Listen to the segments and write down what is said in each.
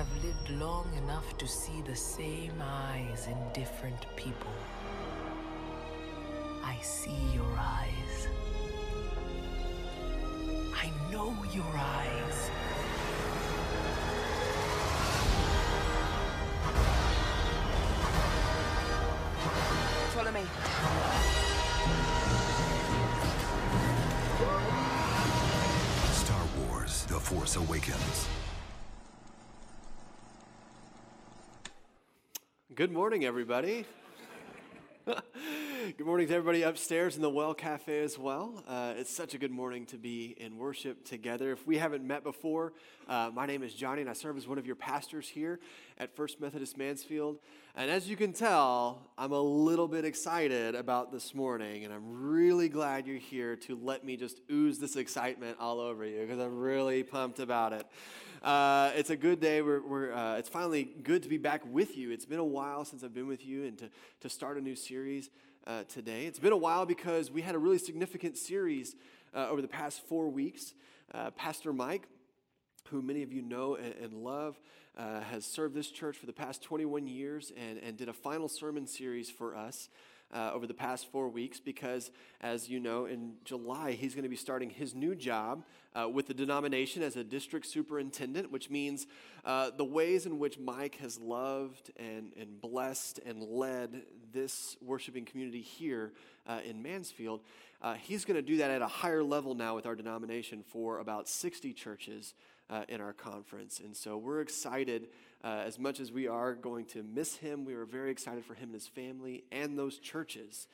have lived long enough to see the same eyes in different people. I see your eyes. I know your eyes. Follow me. Star Wars The Force Awakens. Good morning, everybody. good morning to everybody upstairs in the Well Cafe as well. Uh, it's such a good morning to be in worship together. If we haven't met before, uh, my name is Johnny, and I serve as one of your pastors here at First Methodist Mansfield. And as you can tell, I'm a little bit excited about this morning, and I'm really glad you're here to let me just ooze this excitement all over you because I'm really pumped about it. Uh, it's a good day. We're, we're uh, it's finally good to be back with you. It's been a while since I've been with you and to, to start a new series uh, today. It's been a while because we had a really significant series uh, over the past four weeks. Uh, Pastor Mike, who many of you know and, and love, uh, has served this church for the past 21 years and, and did a final sermon series for us uh, over the past four weeks because, as you know, in July, he's going to be starting his new job uh, with the denomination as a district superintendent, which means uh, the ways in which Mike has loved and, and blessed and led this worshiping community here uh, in Mansfield. Uh, he's going to do that at a higher level now with our denomination for about 60 churches uh, in our conference. And so we're excited uh, as much as we are going to miss him, we are very excited for him and his family and those churches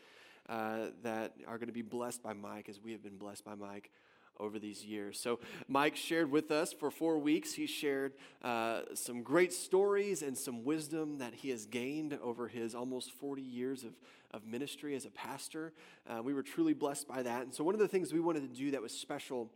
uh, that are going to be blessed by Mike as we have been blessed by Mike over these years. So, Mike shared with us for four weeks. He shared uh, some great stories and some wisdom that he has gained over his almost 40 years of, of ministry as a pastor. Uh, we were truly blessed by that. And so, one of the things we wanted to do that was special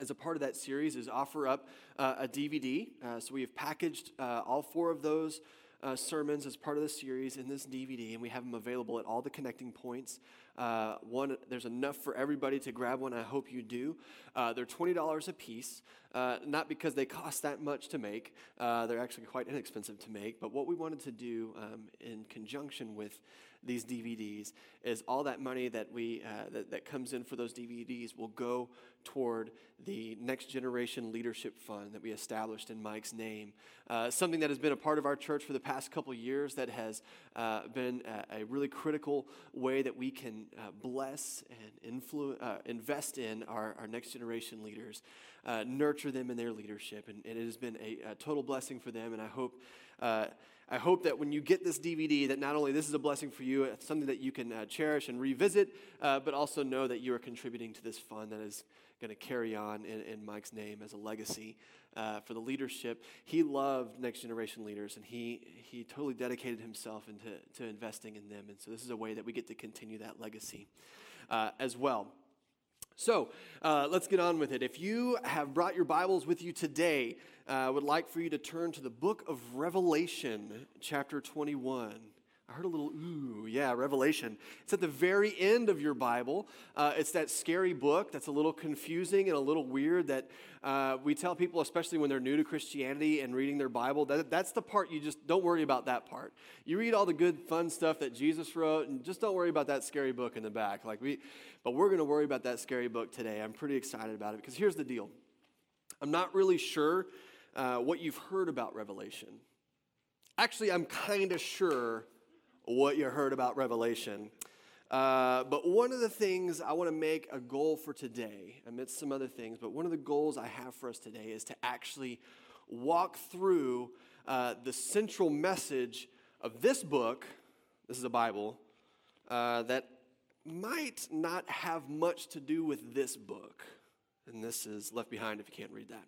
as a part of that series is offer up uh, a DVD. Uh, so we have packaged uh, all four of those uh, sermons as part of the series in this DVD, and we have them available at all the connecting points. Uh, one, there's enough for everybody to grab one. I hope you do. Uh, they're twenty dollars a piece, not because they cost that much to make. they're actually quite inexpensive to make. But what we wanted to do um, in conjunction with these DVDs is all that money that we uh, that, that comes in for those DVDs will go toward the next generation leadership fund that we established in Mike's name. Uh, something that has been a part of our church for the past couple years that has uh, been a, a, really critical way that we can uh, bless and influ- uh, invest in our, our next generation leaders, uh, nurture them in their leadership, and, and it has been a, a, total blessing for them. And I hope I hope that when you get this DVD, that not only this is a blessing for you, it's something that you can uh, cherish and revisit, uh, but also know that you are contributing to this fund that is going to carry on in, in, Mike's name as a legacy uh, for the leadership. He loved next generation leaders, and he he totally dedicated himself into to investing in them. And so this is a way that we get to continue that legacy uh, as well. So uh, let's get on with it. If you have brought your Bibles with you today, uh, I would like for you to turn to the book of Revelation, chapter 21. I heard a little ooh, yeah, Revelation. It's at the very end of your Bible. Uh, it's that scary book that's a little confusing and a little weird that uh, we tell people, especially when they're new to Christianity and reading their Bible, that that's the part you just don't worry about that part. You read all the good, fun stuff that Jesus wrote, and just don't worry about that scary book in the back. Like we, but we're going to worry about that scary book today. I'm pretty excited about it because here's the deal. I'm not really sure uh, what you've heard about Revelation. Actually, I'm kind of sure what you heard about Revelation. Uh, but one of the things I want to make a goal for today, amidst some other things, but one of the goals I have for us today is to actually walk through uh, the central message of this book. This is a Bible uh, that might not have much to do with this book. And this is left behind if you can't read that.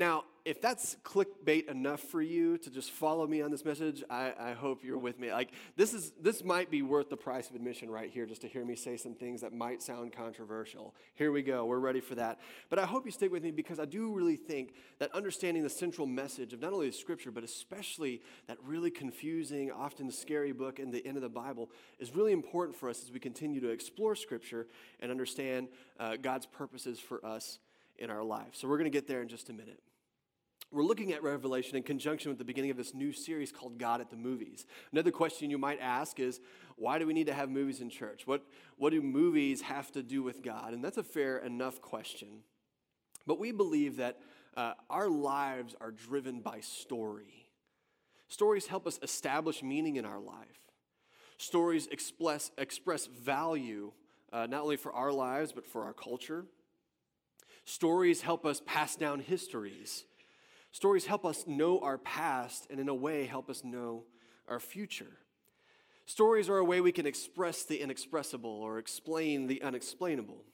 Now, if that's clickbait enough for you to just follow me on this message, I, I, hope you're with me. Like this is this might be worth the price of admission right here, just to hear me say some things that might sound controversial. Here we go. We're ready for that. But I hope you stick with me because I do really think that understanding the central message of not only the scripture, but especially that really confusing, often scary book in the end of the Bible is really important for us as we continue to explore scripture and understand uh, God's purposes for us in our lives. So we're going to get there in just a minute. We're looking at Revelation in conjunction with the beginning of this new series called God at the Movies. Another question you might ask is why do we need to have movies in church? What, what do movies have to do with God? And that's a fair enough question. But we believe that uh, our lives are driven by story. Stories help us establish meaning in our life. Stories express, express value uh, not only for our lives, but for our culture. Stories help us pass down histories. Stories help us know our past and, in a way, help us know our future. Stories are a way we can express the inexpressible or explain the unexplainable.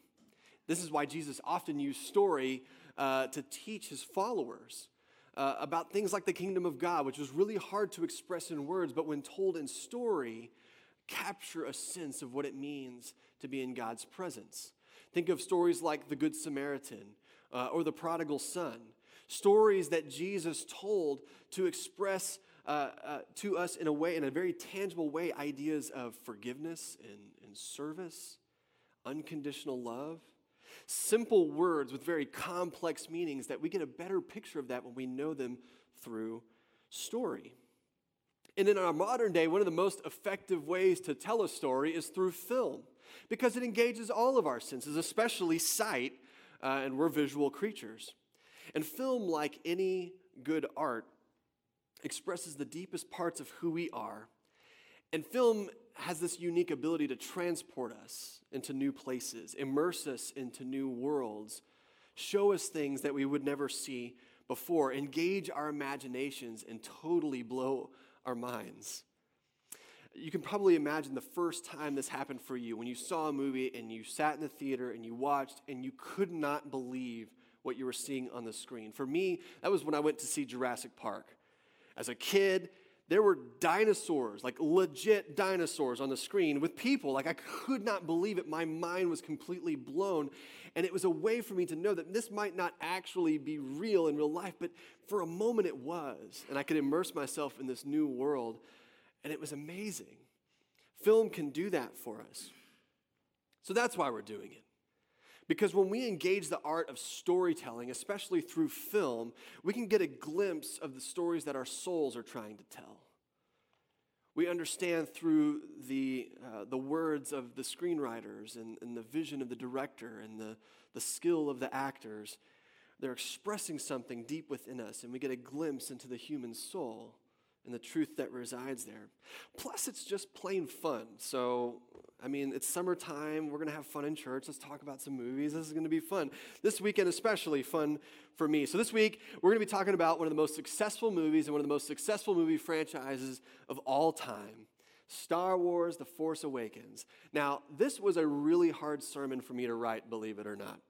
This is why Jesus often used story uh, to teach his followers uh, about things like the kingdom of God, which was really hard to express in words, but when told in story, capture a sense of what it means to be in God's presence. Think of stories like the Good Samaritan uh, or the prodigal son stories that Jesus told to express uh, uh, to us in a way, in a very tangible way, ideas of forgiveness and, and service, unconditional love. Simple words with very complex meanings that we get a better picture of that when we know them through story. And in our modern day, one of the most effective ways to tell a story is through film because it engages all of our senses, especially sight, uh, and we're visual creatures. And film, like any good art, expresses the deepest parts of who we are. And film has this unique ability to transport us into new places, immerse us into new worlds, show us things that we would never see before, engage our imaginations, and totally blow our minds. You can probably imagine the first time this happened for you when you saw a movie and you sat in the theater and you watched and you could not believe what you were seeing on the screen. For me, that was when I went to see Jurassic Park. As a kid, there were dinosaurs, like legit dinosaurs on the screen with people. Like I could not believe it. My mind was completely blown. And it was a way for me to know that this might not actually be real in real life, but for a moment it was. And I could immerse myself in this new world. And it was amazing. Film can do that for us. So that's why we're doing it. Because when we engage the art of storytelling, especially through film, we can get a glimpse of the stories that our souls are trying to tell. We understand through the, uh, the words of the screenwriters and, and the vision of the director and the, the skill of the actors. They're expressing something deep within us, and we get a glimpse into the human soul and the truth that resides there. Plus, it's just plain fun. So, I mean, it's summertime. We're going to have fun in church. Let's talk about some movies. This is going to be fun. This weekend, especially fun for me. So, this week, we're going to be talking about one of the most successful movies and one of the most successful movie franchises of all time Star Wars The Force Awakens. Now, this was a really hard sermon for me to write, believe it or not.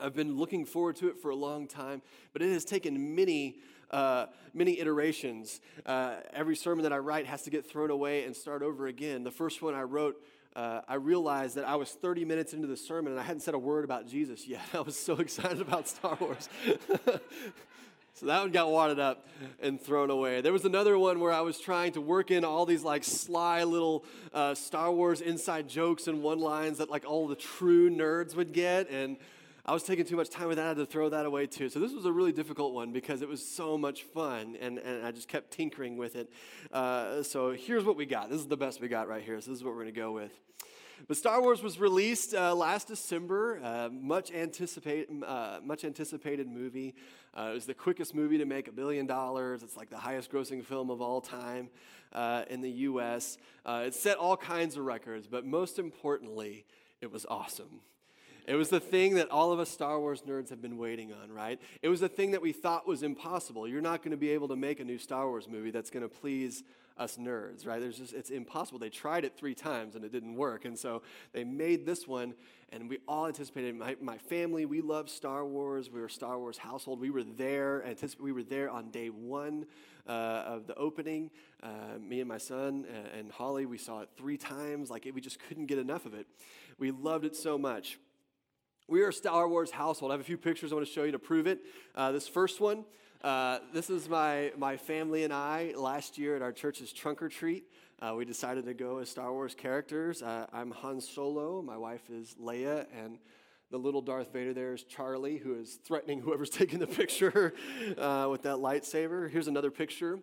I've been looking forward to it for a long time, but it has taken many uh, many iterations. Uh, every sermon that I write has to get thrown away and start over again. The first one I wrote, uh, I realized that I was 30 minutes into the sermon and I hadn't said a word about Jesus yet. I was so excited about Star Wars. So that one got wadded up and thrown away. There was another one where I was trying to work in all these like sly little uh, Star Wars inside jokes and one lines that like all the true nerds would get. And I was taking too much time with that. I had to throw that away too. So this was a really difficult one because it was so much fun, and, and I just kept tinkering with it. Uh, so here's what we got. This is the best we got right here. So this is what we're going to go with. But Star Wars was released uh, last December. Uh, much anticipated, uh, much anticipated movie. Uh, it was the quickest movie to make a billion dollars. It's like the highest-grossing film of all time uh, in the U.S. Uh, it set all kinds of records, but most importantly, it was awesome. It was the thing that all of us Star Wars nerds have been waiting on, right? It was the thing that we thought was impossible. You're not going to be able to make a new Star Wars movie that's going to please us nerds, right? There's just it's impossible. They tried it three times and it didn't work, and so they made this one, and we all anticipated. My, my family, we love Star Wars. We were Star Wars household. We were there. We were there on day one uh, of the opening. Uh, me and my son uh, and Holly, we saw it three times. Like it, we just couldn't get enough of it. We loved it so much. We are a Star Wars household. I have a few pictures I want to show you to prove it. Uh, this first one, uh, this is my, my family and I last year at our church's trunk or treat. Uh, we decided to go as Star Wars characters. Uh, I'm Han Solo, my wife is Leia, and the little Darth Vader there is Charlie, who is threatening whoever's taking the picture uh, with that lightsaber. Here's another picture.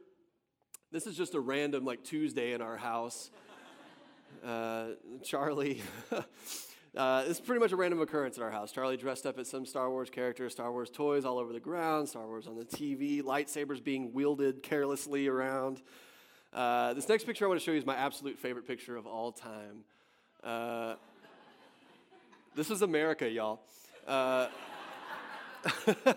This is just a random, like, Tuesday in our house. Uh, Charlie. Uh, it's pretty much a random occurrence in our house. Charlie dressed up as some Star Wars character, Star Wars toys all over the ground, Star Wars on the TV, lightsabers being wielded carelessly around. Uh, this next picture I want to show you is my absolute favorite picture of all time. Uh, this is America, y'all. Uh,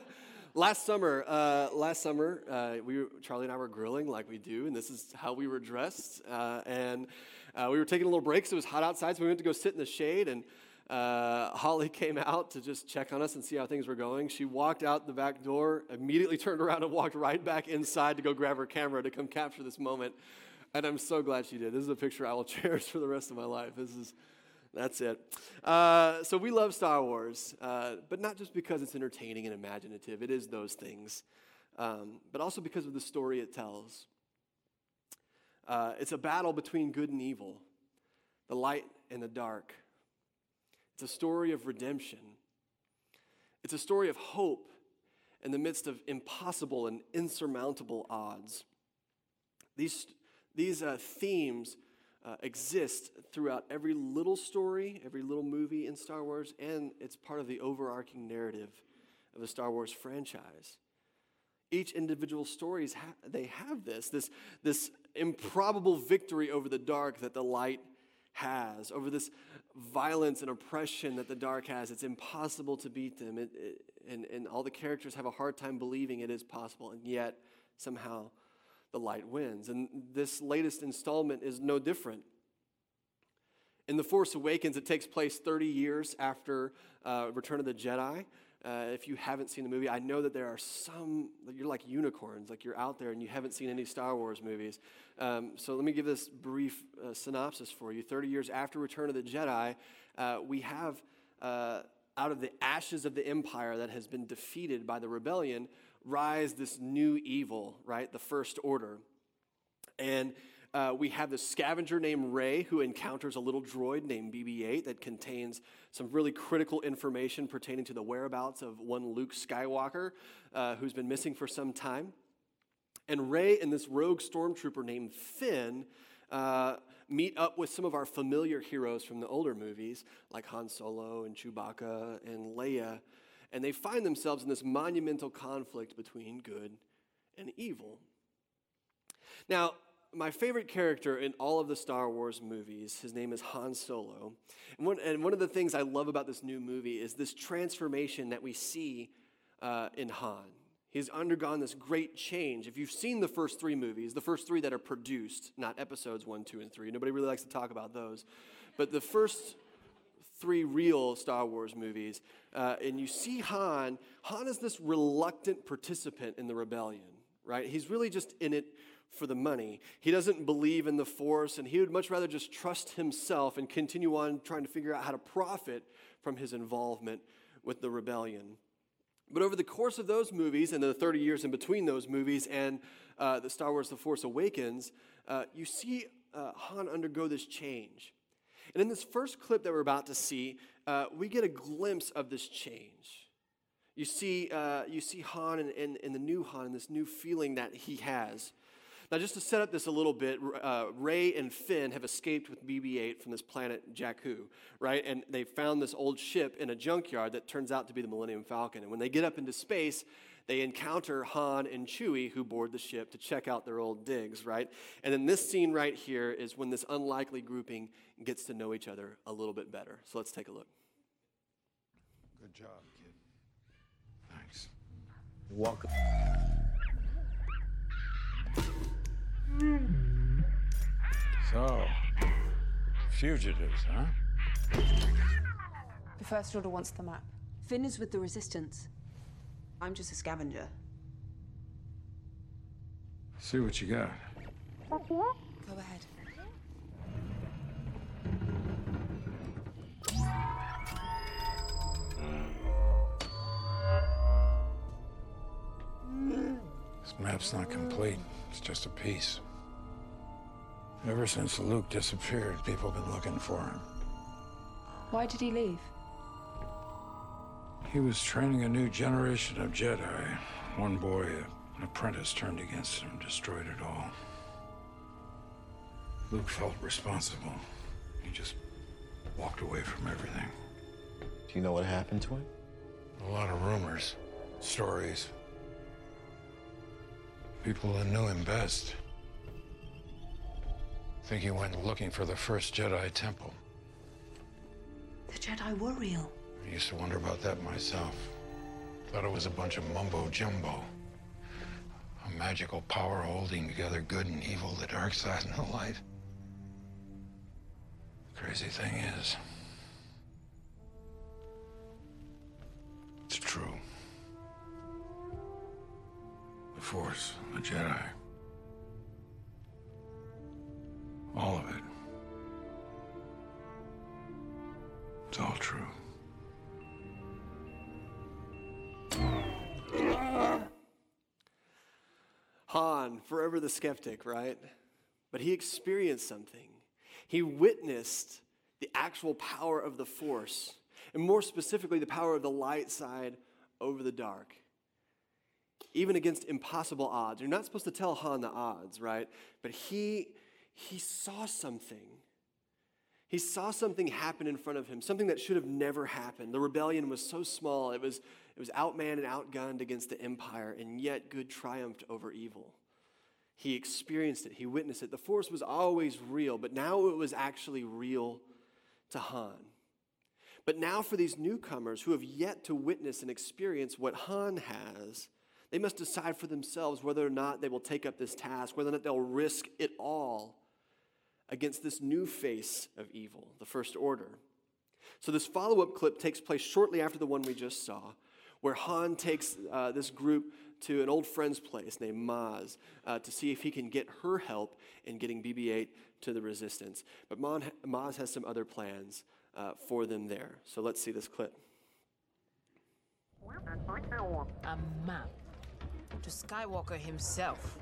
last summer, uh, last summer, uh, we Charlie and I were grilling like we do, and this is how we were dressed. Uh, and uh, we were taking a little break, so it was hot outside, so we went to go sit in the shade. And uh, Holly came out to just check on us and see how things were going. She walked out the back door, immediately turned around and walked right back inside to go grab her camera to come capture this moment. And I'm so glad she did. This is a picture I will cherish for the rest of my life. This is, that's it. Uh, so we love Star Wars, uh, but not just because it's entertaining and imaginative. It is those things, um, but also because of the story it tells. Uh, it's a battle between good and evil, the light and the dark. It's a story of redemption. It's a story of hope in the midst of impossible and insurmountable odds. These, these uh, themes uh, exist throughout every little story, every little movie in Star Wars, and it's part of the overarching narrative of the Star Wars franchise. Each individual stories ha- they have this this this improbable victory over the dark that the light has, over this violence and oppression that the dark has. It's impossible to beat them. It, it, and, and all the characters have a hard time believing it is possible, and yet somehow the light wins. And this latest installment is no different. In The Force Awakens, it takes place 30 years after uh, Return of the Jedi. Uh, if you haven't seen the movie, I know that there are some, you're like unicorns, like you're out there and you haven't seen any Star Wars movies. Um, so let me give this brief uh, synopsis for you. 30 years after Return of the Jedi, uh, we have, uh, out of the ashes of the empire that has been defeated by the rebellion, rise this new evil, right? The First Order. And uh, we have this scavenger named Rey who encounters a little droid named BB 8 that contains some really critical information pertaining to the whereabouts of one Luke Skywalker uh, who's been missing for some time. And Rey and this rogue stormtrooper named Finn uh, meet up with some of our familiar heroes from the older movies, like Han Solo and Chewbacca and Leia. And they find themselves in this monumental conflict between good and evil. Now, my favorite character in all of the Star Wars movies, his name is Han Solo. And one, and one of the things I love about this new movie is this transformation that we see uh, in Han. He's undergone this great change. If you've seen the first three movies, the first three that are produced, not episodes one, two, and three, nobody really likes to talk about those, but the first three real Star Wars movies, uh, and you see Han, Han is this reluctant participant in the rebellion, right? He's really just in it for the money. He doesn't believe in the force, and he would much rather just trust himself and continue on trying to figure out how to profit from his involvement with the rebellion. But over the course of those movies and the 30 years in between those movies and uh, the Star Wars The Force Awakens, uh, you see uh, Han undergo this change. And in this first clip that we're about to see, uh, we get a glimpse of this change. You see, uh, you see Han and, and, and the new Han, and this new feeling that he has. Now, just to set up this a little bit, uh, Rey and Finn have escaped with BB 8 from this planet Jakku, right? And they found this old ship in a junkyard that turns out to be the Millennium Falcon. And when they get up into space, they encounter Han and Chewie, who board the ship to check out their old digs, right? And then this scene right here is when this unlikely grouping gets to know each other a little bit better. So let's take a look. Good job, kid. Thanks. You're welcome. So, fugitives, huh? The First Order wants the map. Finn is with the Resistance. I'm just a scavenger. See what you got. Go ahead. This map's not complete. It's just a piece. Ever since Luke disappeared, people have been looking for him. Why did he leave? He was training a new generation of Jedi. One boy, an apprentice, turned against him, destroyed it all. Luke felt responsible. He just walked away from everything. Do you know what happened to him? A lot of rumors, stories. People that knew him best think he went looking for the first Jedi temple. The Jedi were real. I used to wonder about that myself. Thought it was a bunch of mumbo jumbo. A magical power holding together good and evil, the dark side and the light. The Crazy thing is, Force, the Jedi. All of it. It's all true. Han, forever the skeptic, right? But he experienced something. He witnessed the actual power of the Force, and more specifically, the power of the light side over the dark. Even against impossible odds. You're not supposed to tell Han the odds, right? But he, he saw something. He saw something happen in front of him, something that should have never happened. The rebellion was so small, it was, it was outmanned and outgunned against the empire, and yet good triumphed over evil. He experienced it, he witnessed it. The force was always real, but now it was actually real to Han. But now, for these newcomers who have yet to witness and experience what Han has, they must decide for themselves whether or not they will take up this task, whether or not they'll risk it all against this new face of evil, the First Order. So, this follow up clip takes place shortly after the one we just saw, where Han takes uh, this group to an old friend's place named Maz uh, to see if he can get her help in getting BB 8 to the resistance. But Maz has some other plans uh, for them there. So, let's see this clip. A map to Skywalker himself.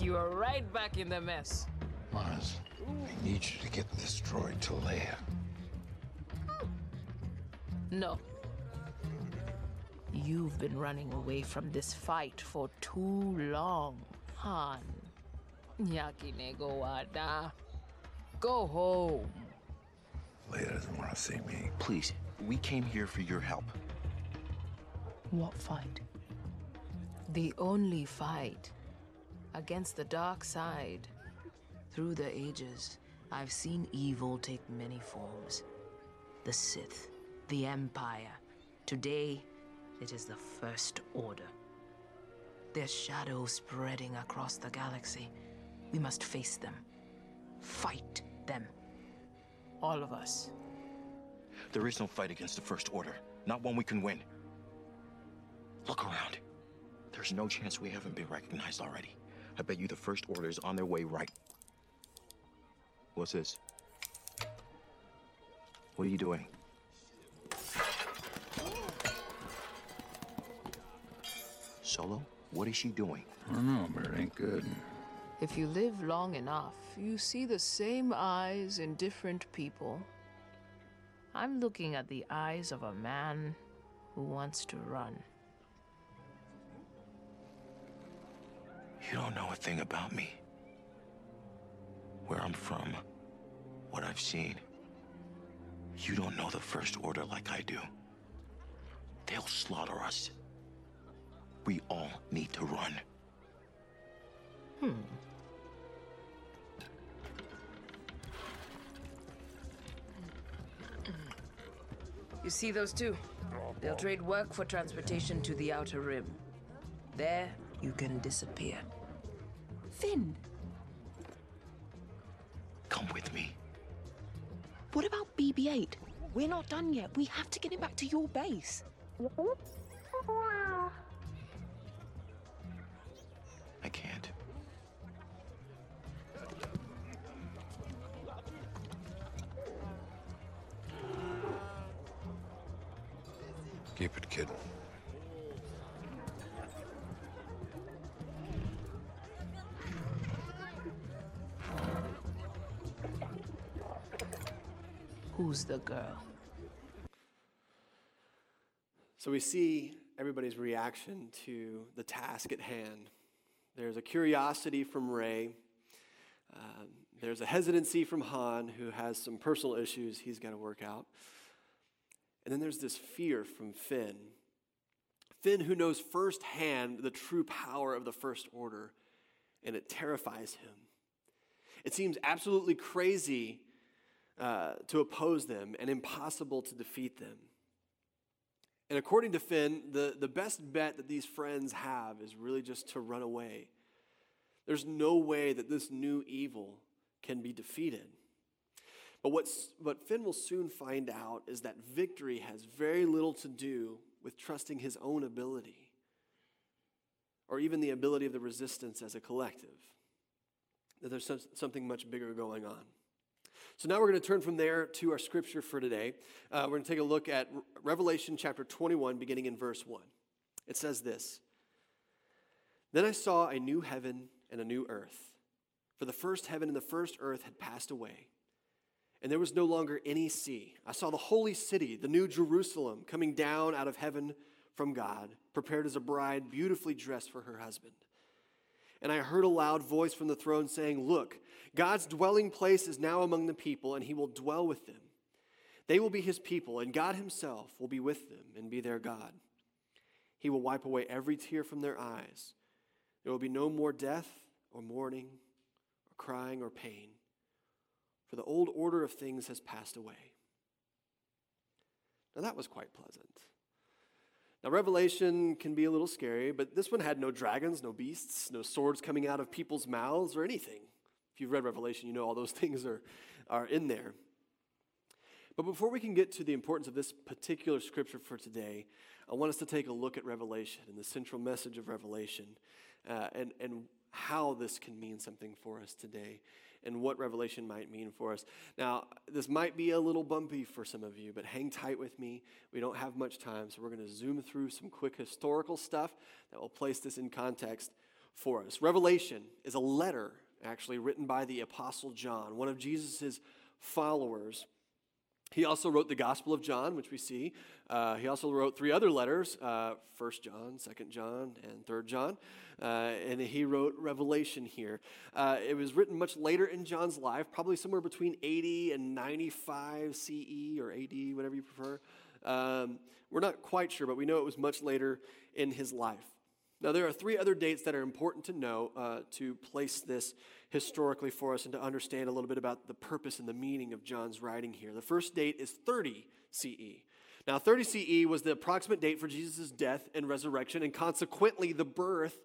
You are right back in the mess. Maz, I need you to get this droid to Leia. No. You've been running away from this fight for too long, Han. Yakine go wada. Go home. Leia doesn't want to see me. Please, we came here for your help. What fight? The only fight against the dark side. Through the ages, I've seen evil take many forms. The Sith, the Empire. Today, it is the First Order. Their shadows spreading across the galaxy. We must face them. Fight them. All of us. There is no fight against the First Order. Not one we can win. Look around. There's no chance we haven't been recognized already. I bet you the First Order is on their way right. What's this? What are you doing? Solo? What is she doing? I don't know, but it ain't good. If you live long enough, you see the same eyes in different people. I'm looking at the eyes of a man who wants to run. You don't know a thing about me. Where I'm from. What I've seen. You don't know the First Order like I do. They'll slaughter us. We all need to run. Hmm. You see those two? They'll trade work for transportation to the Outer Rim. There, you can disappear. Finn, Come with me. what about BB 8? We're not done yet. We have to get him back to your base. I can't. Keep it, kid. Who's the girl? So we see everybody's reaction to the task at hand. There's a curiosity from Rey. Um, there's a hesitancy from Han, who has some personal issues he's got to work out. And then there's this fear from Finn. Finn, who knows firsthand the true power of the First Order, and it terrifies him. It seems absolutely crazy uh, to oppose them and impossible to defeat them. And according to Finn, the, the best bet that these friends have is really just to run away. There's no way that this new evil can be defeated. But what's, what Finn will soon find out is that victory has very little to do with trusting his own ability or even the ability of the resistance as a collective. That there's something much bigger going on. So now we're going to turn from there to our scripture for today. Uh, we're going to take a look at Revelation chapter 21, beginning in verse 1. It says this Then I saw a new heaven and a new earth, for the first heaven and the first earth had passed away, and there was no longer any sea. I saw the holy city, the new Jerusalem, coming down out of heaven from God, prepared as a bride beautifully dressed for her husband. And I heard a loud voice from the throne saying, Look, God's dwelling place is now among the people, and he will dwell with them. They will be his people, and God himself will be with them and be their God. He will wipe away every tear from their eyes. There will be no more death, or mourning, or crying, or pain, for the old order of things has passed away. Now that was quite pleasant. Now, Revelation can be a little scary, but this one had no dragons, no beasts, no swords coming out of people's mouths, or anything. If you've read Revelation, you know all those things are, are in there. But before we can get to the importance of this particular scripture for today, I want us to take a look at Revelation and the central message of Revelation uh, and, and how this can mean something for us today and what Revelation might mean for us. Now, this might be a little bumpy for some of you, but hang tight with me. We don't have much time, so we're going to zoom through some quick historical stuff that will place this in context for us. Revelation is a letter actually written by the Apostle John, one of Jesus' followers. He also wrote the Gospel of John, which we see. Uh, he also wrote three other letters uh, 1 John, 2 John, and 3 John. Uh, and he wrote Revelation here. Uh, it was written much later in John's life, probably somewhere between 80 and 95 CE or AD, whatever you prefer. Um, we're not quite sure, but we know it was much later in his life. Now, there are three other dates that are important to know uh, to place this historically for us and to understand a little bit about the purpose and the meaning of John's writing here. The first date is 30 CE. Now, 30 CE was the approximate date for Jesus' death and resurrection, and consequently, the birth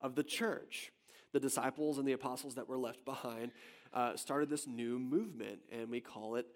of the church. The disciples and the apostles that were left behind uh, started this new movement, and we call it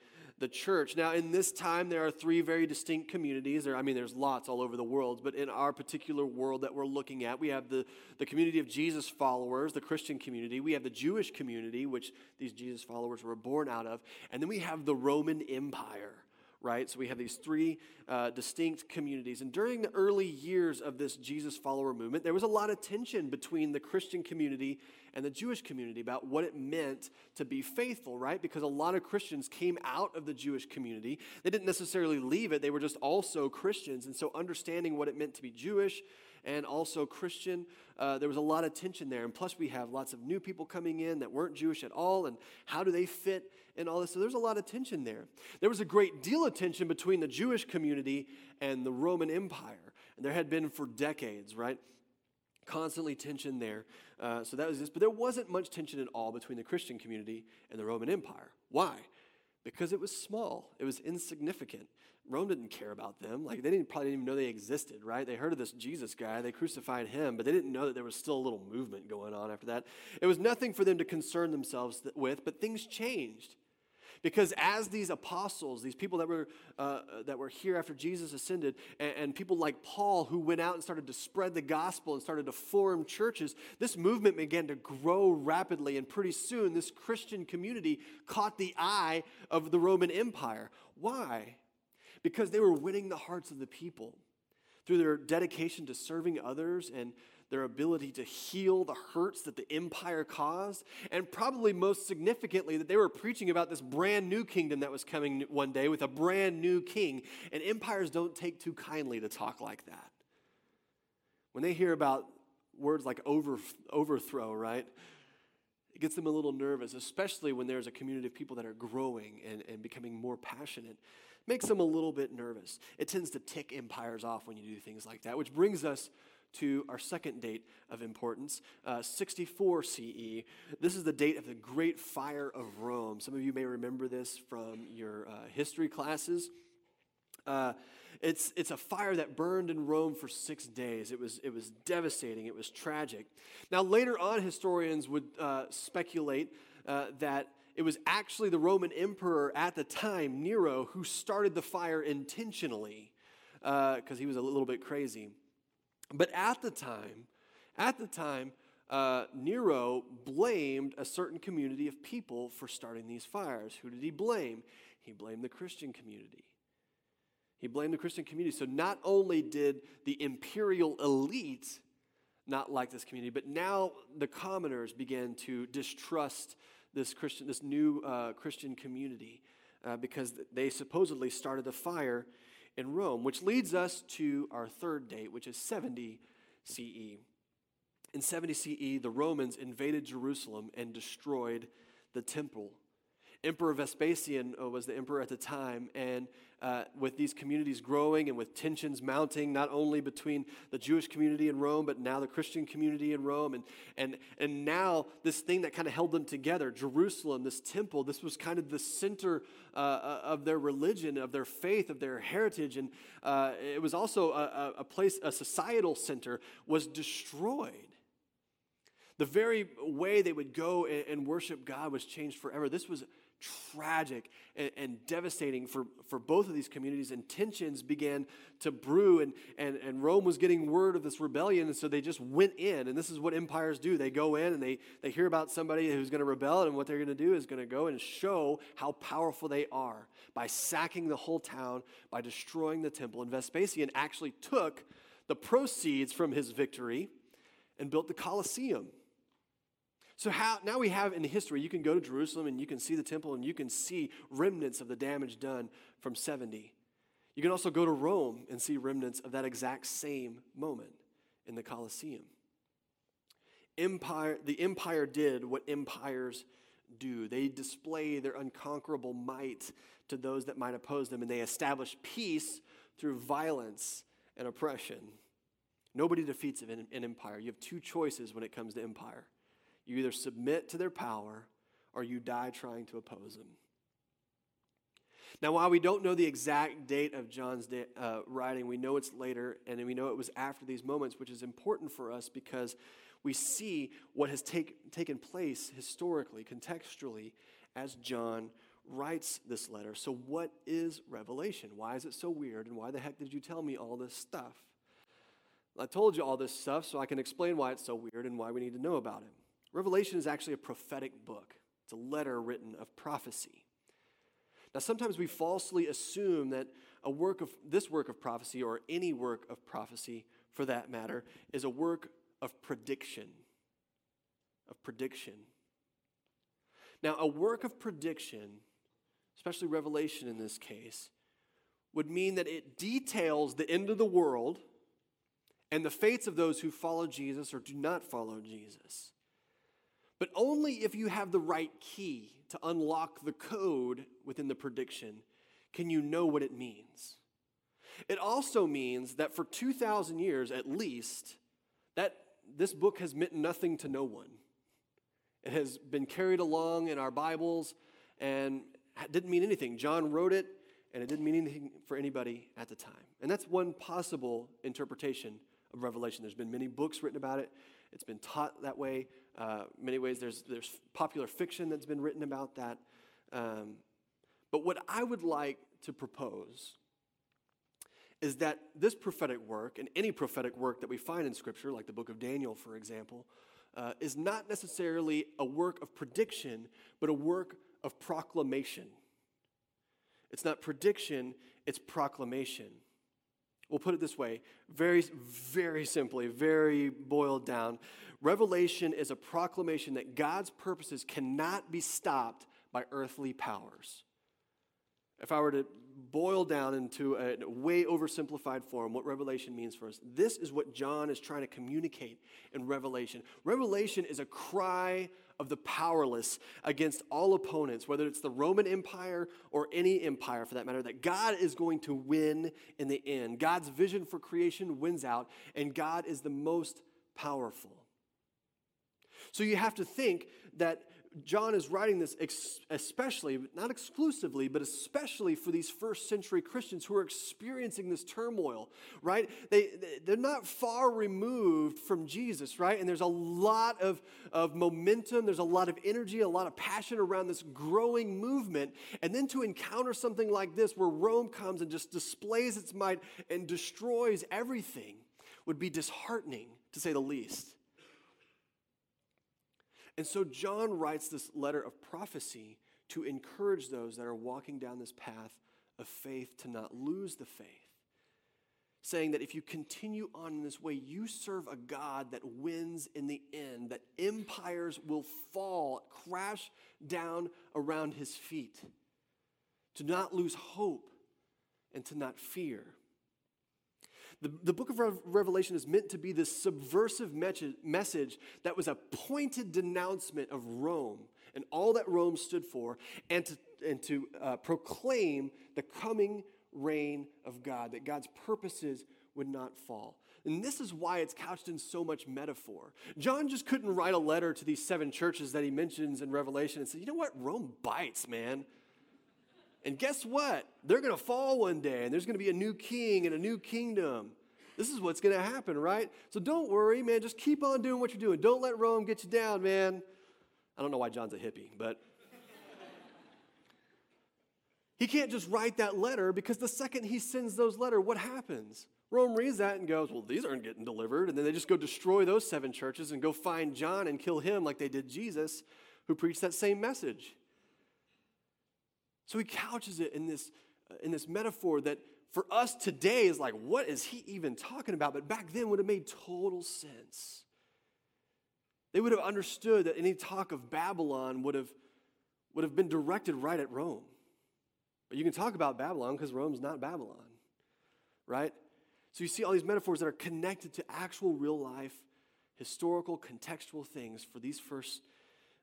the church. Now, in this time, there are three very distinct communities. There, I mean, there's lots all over the world, but in our particular world that we're looking at, we have the, the community of Jesus followers, the Christian community. We have the Jewish community, which these Jesus followers were born out of. And then we have the Roman Empire right? So we have these three uh, distinct communities. And during the early years of this Jesus follower movement, there was a lot of tension between the Christian community and the Jewish community about what it meant to be faithful, right? Because a lot of Christians came out of the Jewish community. They didn't necessarily leave it, they were just also Christians. And so understanding what it meant to be Jewish and also Christian. Uh, there was a lot of tension there. And plus, we have lots of new people coming in that weren't Jewish at all. And how do they fit in all this? So there's a lot of tension there. There was a great deal of tension between the Jewish community and the Roman Empire. And there had been for decades, right? Constantly tension there. Uh, so that was this. But there wasn't much tension at all between the Christian community and the Roman Empire. Why? Because it was small, it was insignificant. Rome didn't care about them. Like they didn't probably didn't even know they existed, right? They heard of this Jesus guy, they crucified him, but they didn't know that there was still a little movement going on after that. It was nothing for them to concern themselves with, but things changed. Because as these apostles, these people that were, uh, that were here after Jesus ascended, and, and, people like Paul who went out and started to spread the gospel and started to form churches, this movement began to grow rapidly. And pretty soon, this Christian community caught the eye of the Roman Empire. Why? Because they were winning the hearts of the people through their dedication to serving others and their ability to heal the hurts that the empire caused, and probably most significantly, that they were preaching about this brand new kingdom that was coming one day with a brand new king. And empires don't take too kindly to talk like that. When they hear about words like over, overthrow, right? It gets them a little nervous, especially when there's a community of people that are growing and, and becoming more passionate. Makes them a little bit nervous. It tends to tick empires off when you do things like that, which brings us to our second date of importance, uh, 64 CE. This is the date of the Great Fire of Rome. Some of you may remember this from your uh, history classes. Uh, it's, it's a fire that burned in Rome for six days. It was, it was devastating, it was tragic. Now, later on, historians would uh, speculate uh, that it was actually the Roman emperor at the time, Nero, who started the fire intentionally because uh, he was a little bit crazy. But at the time, at the time, uh, Nero blamed a certain community of people for starting these fires. Who did he blame? He blamed the Christian community. He blamed the Christian community. So not only did the imperial elite not like this community, but now the commoners began to distrust this Christian, this new uh, Christian community uh, because they supposedly started a fire in Rome, which leads us to our third date, which is 70 CE. In 70 CE, the Romans invaded Jerusalem and destroyed the temple. Emperor Vespasian uh, was the emperor at the time, and uh, with these communities growing and with tensions mounting, not only between the Jewish community in Rome, but now the Christian community in Rome, and, and, and now this thing that kind of held them together, Jerusalem, this temple, this was kind of the center uh, uh of their religion, of their faith, of their heritage, and uh, it was also a, a place, a societal center, was destroyed. The very way they would go and, and worship God was changed forever. This was tragic and, and, devastating for, for both of these communities, and tensions began to brew, and, and, and Rome was getting word of this rebellion, and so they just went in. And this is what empires do they go in and they, they hear about somebody who's going to rebel, and what they're going to do is going to go and show how powerful they are by sacking the whole town, by destroying the temple. And Vespasian actually took the proceeds from his victory and built the Colosseum. So how, now we have in history, you can go to Jerusalem and you can see the temple and you can see remnants of the damage done from 70. You can also go to Rome and see remnants of that exact same moment in the Colosseum. Empire, the empire did what empires do. They display their unconquerable might to those that might oppose them, and they establish peace through violence and oppression. Nobody defeats an, an empire. You have two choices when it comes to empire you either submit to their power or you die trying to oppose them. Now, while we don't know the exact date of John's uh, writing, we know it's later, and we know it was after these moments, which is important for us because we see what has take, taken place historically, contextually, as John writes this letter. So, what is Revelation? Why is it so weird, and why the heck did you tell me all this stuff? I told you all this stuff so I can explain why it's so weird and why we need to know about it. Revelation is actually a prophetic book, it's a letter written of prophecy. Now, sometimes we falsely assume that a work of this work of prophecy, or any work of prophecy for that matter, is a work of prediction. Of prediction. Now, a work of prediction, especially Revelation in this case, would mean that it details the end of the world and the fates of those who follow Jesus or do not follow Jesus but only if you have the right key to unlock the code within the prediction can you know what it means. It also means that for 2,000 years at least, that this book has meant nothing to no one. It has been carried along in our Bibles and didn't mean anything. John wrote it, and it didn't mean anything for anybody at the time. And that's one possible interpretation of Revelation. There's been many books written about it, it's been taught that way. Uh, many ways, there's, there's popular fiction that's been written about that. Um, but what I would like to propose is that this prophetic work, and any prophetic work that we find in Scripture, like the book of Daniel, for example, uh, is not necessarily a work of prediction, but a work of proclamation. It's not prediction, it's proclamation. We'll put it this way very, very simply, very boiled down. Revelation is a proclamation that God's purposes cannot be stopped by earthly powers. If I were to boil down into a way oversimplified form what Revelation means for us, this is what John is trying to communicate in Revelation. Revelation is a cry of the powerless against all opponents, whether it's the Roman Empire or any empire for that matter, that God is going to win in the end. God's vision for creation wins out, and God is the most powerful. So you have to think that John is writing this especially, not exclusively, but especially for these first century Christians who are experiencing this turmoil, right? They, they're not far removed from Jesus, right? And there's a lot of, of momentum, there's a lot of energy, a lot of passion around this growing movement. And then to encounter something like this where Rome comes and just displays its might and destroys everything would be disheartening, to say the least. And so John writes this letter of prophecy to encourage those that are walking down this path of faith to not lose the faith. Saying that if you continue on in this way, you serve a God that wins in the end, that empires will fall, crash down around his feet. To not lose hope and to not fear. The, the book of Revelation is meant to be this subversive message that was a pointed denouncement of Rome and all that Rome stood for, and to, and to uh, proclaim the coming reign of God, that God's purposes would not fall. And this is why it's couched in so much metaphor. John just couldn't write a letter to these seven churches that he mentions in Revelation and say, you know what? Rome bites, man. And guess what? They're going to fall one day, and there's going to be a new king and a new kingdom. This is what's going to happen, right? So don't worry, man. Just keep on doing what you're doing. Don't let Rome get you down, man. I don't know why John's a hippie, but he can't just write that letter because the second he sends those letters, what happens? Rome reads that and goes, Well, these aren't getting delivered. And then they just go destroy those seven churches and go find John and kill him like they did Jesus, who preached that same message. So he couches it in this, uh, in this metaphor that for us today is like, what is he even talking about? But back then would have made total sense. They would have understood that any talk of Babylon would have, would have been directed right at Rome. But you can talk about Babylon because Rome's not Babylon, right? So you see all these metaphors that are connected to actual real life, historical, contextual things for these first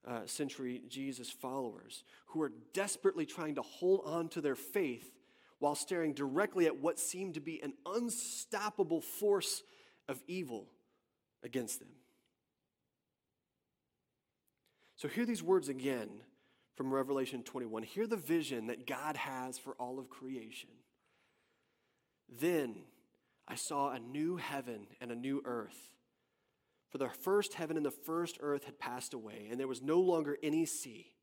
uh, century Jesus followers who are desperately trying to hold on to their faith while staring directly at what seemed to be an unstoppable force of evil against them. So, hear these words again from Revelation 21. Hear the vision that God has for all of creation. Then I saw a new heaven and a new earth. For the first heaven and the first earth had passed away, and there was no longer any sea.